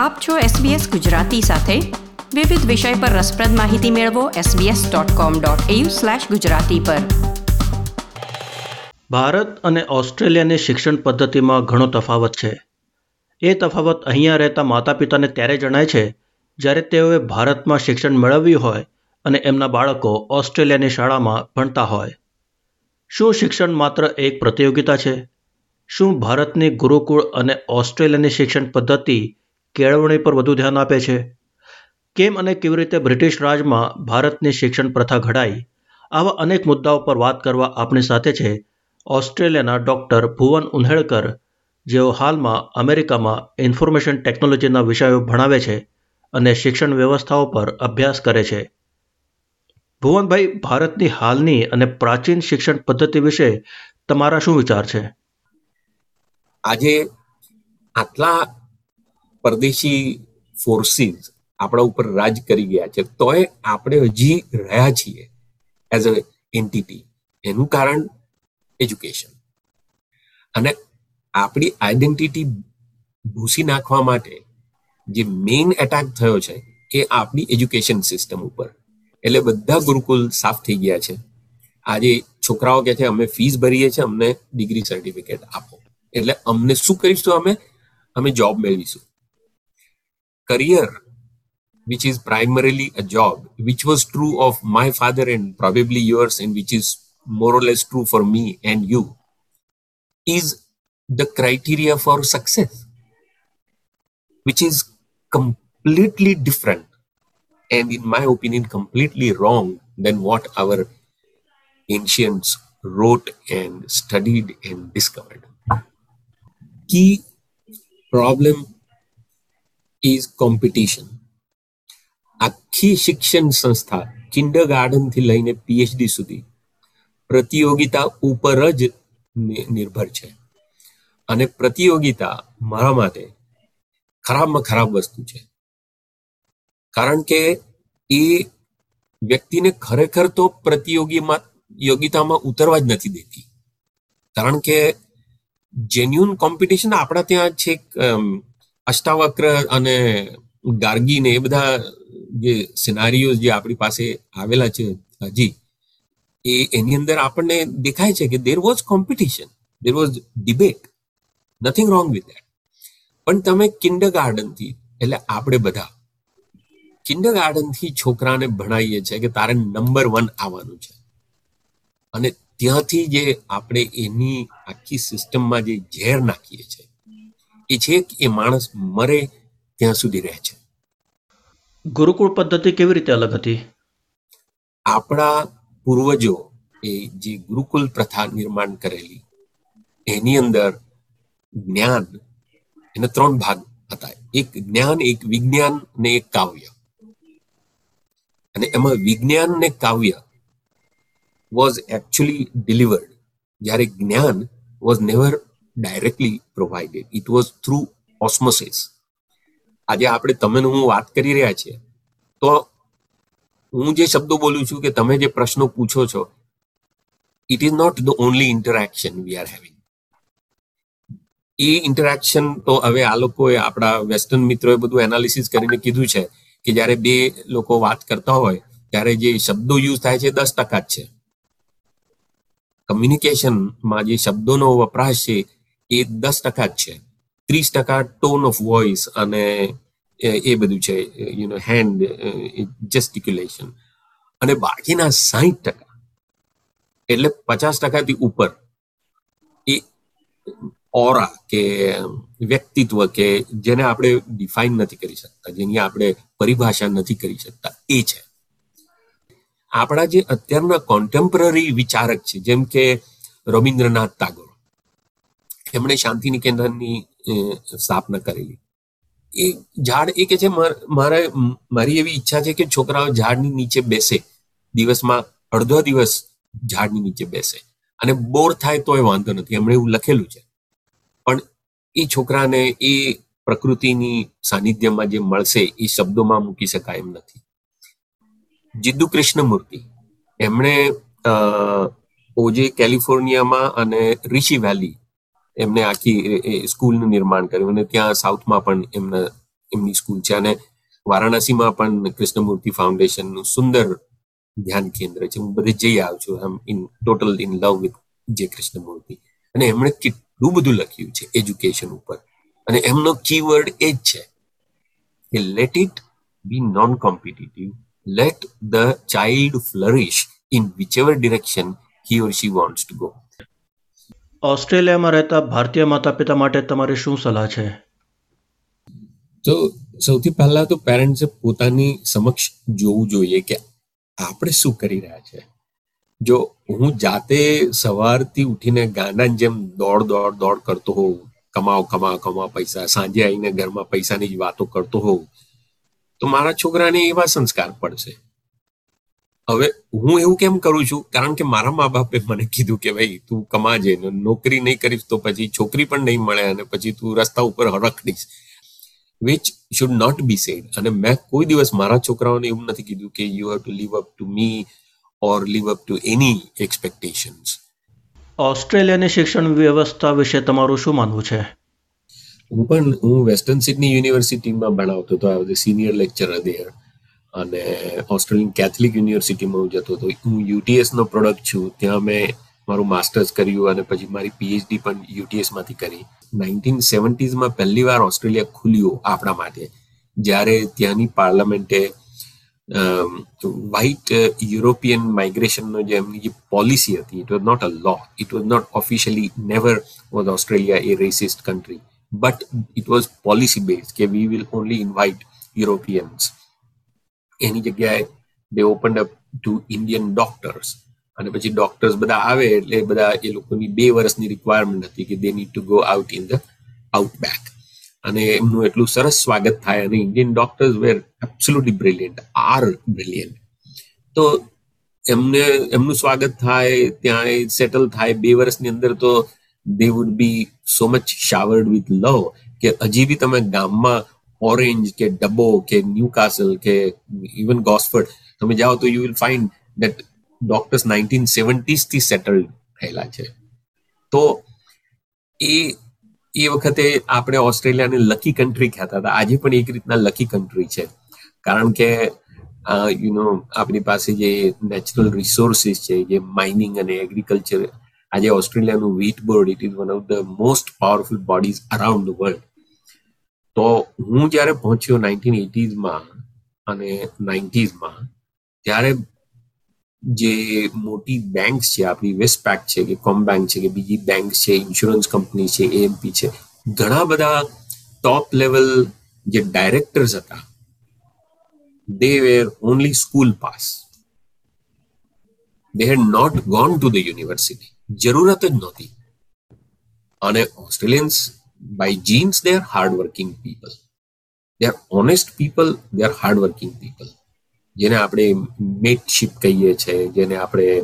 આપ છો SBS ગુજરાતી સાથે. વિવિધ વિષય પર રસપ્રદ માહિતી મેળવો sbs.com.au/gujarati પર. ભારત અને ઓસ્ટ્રેલિયાની શિક્ષણ પદ્ધતિમાં ઘણો તફાવત છે. એ તફાવત અહીંયા રહેતા માતા પિતાને ત્યારે જણાય છે, જ્યારે તેઓએ ભારતમાં શિક્ષણ મેળવ્યું હોય અને એમના બાળકો ઓસ્ટ્રેલિયાની શાળામાં ભણતા હોય. શું શિક્ષણ માત્ર એક પ્રતિયોગિતા છે? શું ભારતની ગુરુકુળ અને ઓસ્ટ્રેલિયાની શિક્ષણ પદ્ધતિ કેળવણી પર વધુ ધ્યાન આપે છે. કેમ અને કેવી રીતે બ્રિટિશ રાજમાં ભારતની શિક્ષણ પ્રથા ઘડાઈ? આવા અનેક મુદ્દાઓ પર વાત કરવા આપણી સાથે છે ઓસ્ટ્રેલિયાના ડૉક્ટર ભુવન ઉન્હેળકર જેઓ હાલમાં અમેરિકામાં ઇન્ફોર્મેશન ટેકનોલોજીના વિષયો ભણાવે છે અને શિક્ષણ વ્યવસ્થાઓ પર અભ્યાસ કરે છે. ભુવનભાઈ, ભારતની હાલની અને પ્રાચીન શિક્ષણ પદ્ધતિ વિશે તમારા શું વિચાર છે? આજે આટલા પરદેશી ફોર્સિસ આપણા ઉપર રાજ કરી ગયા છે, તોય આપણે હજી રહ્યા છીએ એઝ અ એન્ટિટી એનું કારણ એજ્યુકેશન અને આપણી આઈડેન્ટિટી ભૂસી નાખવા માટે જે મેઇન એટેક થયો છે એ આપણી એજ્યુકેશન સિસ્ટમ ઉપર. એટલે બધા ગુરુકુલ સાફ થઈ ગયા છે. આજે છોકરાઓ કે છે, અમે ફીસ ભરીએ છીએ, અમને ડિગ્રી સર્ટિફિકેટ આપો. એટલે અમને શું કરીશું અમે? અમે જોબ મેળવીશું. career, which is primarily a job, which was true of my father and probably yours, and which is more or less true for me and you, is the criteria for success, which is completely different and, in my opinion, completely wrong than what our ancients wrote and studied and discovered. Key problem is competition આખી શિક્ષણ સંસ્થા kinder ગાર્ડનથી લઈને PhD સુધી પ્રતિયોગિતા ઉપર જ નિર્ભર છે. અને પ્રતિયોગિતા મારા માટે ખરાબમાં ખરાબ વસ્તુ છે. કારણ કે એ વ્યક્તિને ખરેખર તો પ્રતિયોગીમાં, યોગિતામાં ઉતરવા જ નથી દેતી. કારણ કે જેન્યુન કોમ્પિટિશન આપણા ત્યાં છે અષ્ટાવક્ર અને ગાર્ગી ને એ બધા જે સિનારીઓ જે આપણી પાસે આવેલા છે હજી, એ એની અંદર આપણને દેખાય છે કે there was competition there was debate nothing wrong with that પણ તમે કિન્ડર ગાર્ડનથી એટલે આપણે બધા કિન્ડર ગાર્ડનથી છોકરાને ભણાવીએ છીએ કે તારે નંબર વન આવવાનું છે. અને ત્યાંથી જે આપણે એની આખી સિસ્ટમમાં જે ઝેર નાખીએ છીએ એ છે કે એ માણસ મરે ત્યાં સુધી રહે છે. ગુરુકુળ પદ્ધતિ કેવી રીતે અલગ હતી? આપણા પૂર્વજો એ જે ગુરુકુલ પ્રથા નિર્માણ કરેલી એની અંદર જ્ઞાન એના ત્રણ ભાગ હતા. એક જ્ઞાન એક વિજ્ઞાન ને એક કાવ્ય. અને એમાં વિજ્ઞાન ને કાવ્ય વોઝ એકચ્યુઅલી ડિલિવર્ડ જ્યારે જ્ઞાન was never directly provided it was through osmosis આજે આપણે તમે હું વાત કરી રહ્યા છીએ, તો હું જે શબ્દો બોલું છું કે તમે જે પ્રશ્નો પૂછો છો it is not the only interaction we are having a interaction તો હવે આ લોકોએ આપણા વેસ્ટર્ન મિત્રોએ બધું એનાલિસિસ કરીને કીધું છે કે જ્યારે બે લોકો વાત કરતા હોય, ત્યારે જે શબ્દો યુઝ થાય છે દસ ટકા જ છે. કમ્યુનિકેશનમાં જે શબ્દોનો વપરાશ છે એ દસ ટકા જ છે. ત્રીસ ટકા ટોન ઓફ વોઇસ અને એ બધું છે યુ નો હેન્ડ જેસ્ટિક્યુલેશન અને બાકીના સાહીઠ ટકા, એટલે પચાસ ટકાથી ઉપર, એ ઓરા કે વ્યક્તિત્વ કે જેને આપણે ડિફાઇન નથી કરી શકતા, જેની આપણે પરિભાષા નથી કરી શકતા, એ છે. આપણા જે અત્યારના કોન્ટેમ્પરરી વિચારક છે, જેમ કે રવિન્દ્રનાથ ટાગોર એમણે શાંતિ નિકેતનની સ્થાપના કરેલી. એ ઝાડ, એ કે છે, મારે, મારી એવી ઈચ્છા છે કે છોકરાઓ ઝાડની નીચે બેસે. દિવસમાં અડધો દિવસ ઝાડની નીચે બેસે. અને બોર થાય તોય વાંધો નથી. એમણે એવું લખેલું છે. પણ એ છોકરાને એ પ્રકૃતિની સાનિધ્યમાં જે મળશે, એ શબ્દોમાં મૂકી શકાય એમ નથી. જિદ્દુ કૃષ્ણમૂર્તિ. એમણે ઓજે કેલિફોર્નિયામાં અને ઋષિ વેલી એમને આખી સ્કૂલનું નિર્માણ કર્યું અને ત્યાં સાઉથમાં પણ એમના, એમની સ્કૂલ છે અને વારાણસીમાં પણ કૃષ્ણમૂર્તિ ફાઉન્ડેશનનું સુંદર ધ્યાન કેન્દ્ર છે. હું બધે જઈ આવ્યો છું. આમ in total in love with J Krishnamurti. અને એમણે કેટલું બધું લખ્યું છે એજ્યુકેશન ઉપર. અને એમનો કીવર્ડ એ જ છે કે let it be non competitive let the child flourish in whichever direction he or she wants to go ઓસ્ટ્રેલિયામાં રહેતા ભારતીય માતા પિતા માટે તમારી શું સલાહ છે? તો સૌથી પહેલા તો પેરેન્ટ્સે પોતાની સમક્ષ જોવું જોઈએ કે આપણે શું કરી રહ્યા છે. જો હું જાતે સવારથી ઉઠીને ગાંડાની જેમ દોડ દોડ દોડ કરતો હોઉં કમાઓ કમાઓ કમાઓ પૈસા, સાંજે આવીને ઘરમાં પૈસાની જ વાતો કરતો હોઉં, તો મારા છોકરાને એવા સંસ્કાર પડશે. હવે હું એવું કેમ કરું છું? કારણ કે મારા મા બાપે મને કીધું કે ભાઈ તું કમાજે નોકરી નહીં કરીશ તો પછી છોકરી પણ નહીં મળે અને પછી તું રસ્તા ઉપર હરખડીશ which should not be sad અને મેં કોઈ દિવસ મારા છોકરાઓને એવું નથી કીધું કે you have to live up to me or live up to any expectations ઓસ્ટ્રેલિયાની શિક્ષણ વ્યવસ્થા વિશે તમારું શું માનવું છે? હું પણ હું વેસ્ટર્ન સિડની યુનિવર્સિટીમાં ભણાવતો હતો. આ સિનિયર લેક્ચર દેર અને ઓસ્ટ્રેલિયન કેથલિક યુનિવર્સિટીમાં હું જતો હતો. હું યુટીએસ નો પ્રોડક્ટ છું. ત્યાં મેં મારું માસ્ટર્સ કર્યું અને પછી મારી પીએચડી પણ યુટીએસમાંથી કરી. નાઇન્ટીન સેવન્ટીઝમાં પહેલી વાર ઓસ્ટ્રેલિયા ખુલ્યું આપણા માટે. જ્યારે ત્યાંની પાર્લામેન્ટે વ્હાઇટ યુરોપિયન માઇગ્રેશનનો જે એમની જે પોલિસી હતી it was not a law it was not officially never was Australia a racist country but it was policy base કે we will only invite Europeans એની જગ્યાએ they open up to Indian doctors અને પછી doctors બધા આવે એટલે બધા એ લોકોની બે વર્ષની રિક્વાયરમેન્ટ હતી કે they need to go out in the outback અને એમનું એટલું સરસ સ્વાગત થાય અને Indian doctors were absolutely brilliant are brilliant તો એમને, એમનું સ્વાગત થાય, ત્યાં સેટલ થાય. બે વર્ષની અંદર તો they would be so much showered with love કે હજી બી તમે ગામમાં ઓરેન્જ કે ડબ્બો કે ન્યુ કાસલ કે ઇવન ગોસ્ફર્ડ તમે જાઓ તો you will find that doctors nineteen સેવન્ટીઝથી settled થયેલા છે. તો એ એ વખતે આપણે ઓસ્ટ્રેલિયાને લકી કન્ટ્રી કહેતા હતા. આજે પણ એક રીતના લકી કન્ટ્રી છે. કારણ કે યુ નો આપણી પાસે જે નેચરલ રિસોર્સિસ છે, જે માઇનિંગ અને એગ્રીકલ્ચર આજે ઓસ્ટ્રેલિયાનું wheat board it is one of the most powerful bodies around the world તો હું જ્યારે પહોંચ્યો નાઇન્ટીન એટીઝમાં અને નાઇન્ટીઝમાં, ત્યારે જે મોટી બેંક્સ છે, આપણી વેસ્ટ છે કે કોમ બેંક છે કે બીજી બેંક છે, ઇન્સ્યોરન્સ કંપની છે, એએમપી છે, ઘણા બધા ટોપ લેવલ જે ડાયરેક્ટર્સ હતા they were only school pass they had not gone to the university જરૂરત જ નહોતી. અને Australians by genes they are hardworking people they are honest people they are hardworking people જેને આપણે મેટશીપ કહીએ છીએ જેને આપણે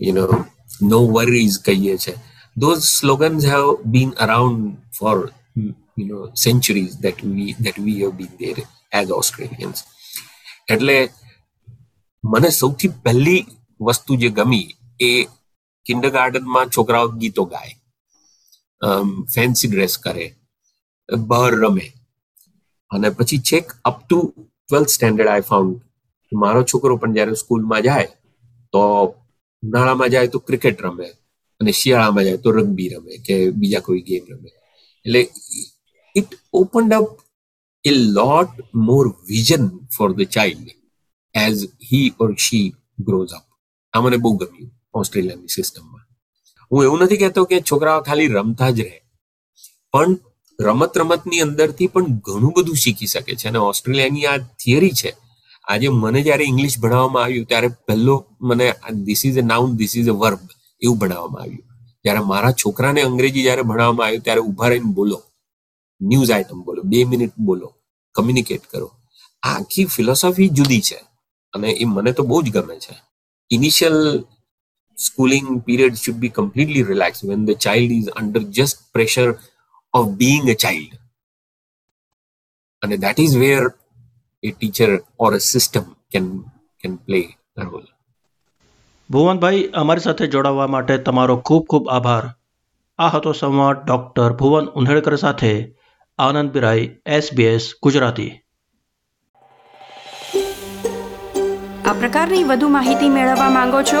યુ નો નો વરીઝ કહીએ છીએ those slogans have been around for you know centuries that we that we have been there as Australians એટલે મને સૌથી પહેલી વસ્તુ જે ગમી એ કિન્ડર ગાર્ડનમાં છોકરાઓ ગીતો ગાય ફેન્સી ડ્રેસ કરે, બહાર રમે. અને પછી છેક up to twelfth standard I found મારો છોકરો પણ જ્યારે સ્કૂલમાં જાય, તો ઉનાળામાં જાય તો ક્રિકેટ રમે અને શિયાળામાં જાય તો રગ્બી રમે કે બીજા કોઈ ગેમ રમે. એટલે it opened up a lot more vision for the child as he or she grows up આ મને બહુ ગમ્યું ઓસ્ટ્રેલિયાની સિસ્ટમમાં હું એવું નથી કહેતો કે છોકરાઓ ખાલી રમતા જ રહે. પણ રમત રમતની અંદરથી પણ ઘણું બધું શીખી શકે છે અને ઓસ્ટ્રેલિયાની આ થિયરી છે. આજે મને જ્યારે ઇંગ્લિશ ભણાવવામાં આવ્યું ત્યારે પહેલો મને this is a noun this is a verb એવું ભણાવવામાં આવ્યું. જ્યારે મારા છોકરાને અંગ્રેજી જ્યારે ભણાવવામાં આવ્યું ત્યારે ઊભા રહીને બોલો. ન્યૂઝ આઇટમ બોલો. બે મિનિટ બોલો. કમ્યુનિકેટ કરો. આખી ફિલોસોફી જુદી છે અને એ મને તો બહુ જ ગમે છે. Initial schooling period should be completely relaxed when the child is under just pressure of being a child and that is where a teacher or a system can can play a role Bhuvanbhai અમારી સાથે જોડાવા માટે તમારો ખૂબ ખૂબ આભાર આ હતો સંવાદ ડૉક્ટર ભુવન ઉંધેડકર સાથે આનંદ બિરાઈ એસબીએસ ગુજરાતી આ પ્રકારની વધુ માહિતી મેળવવા માંગો છો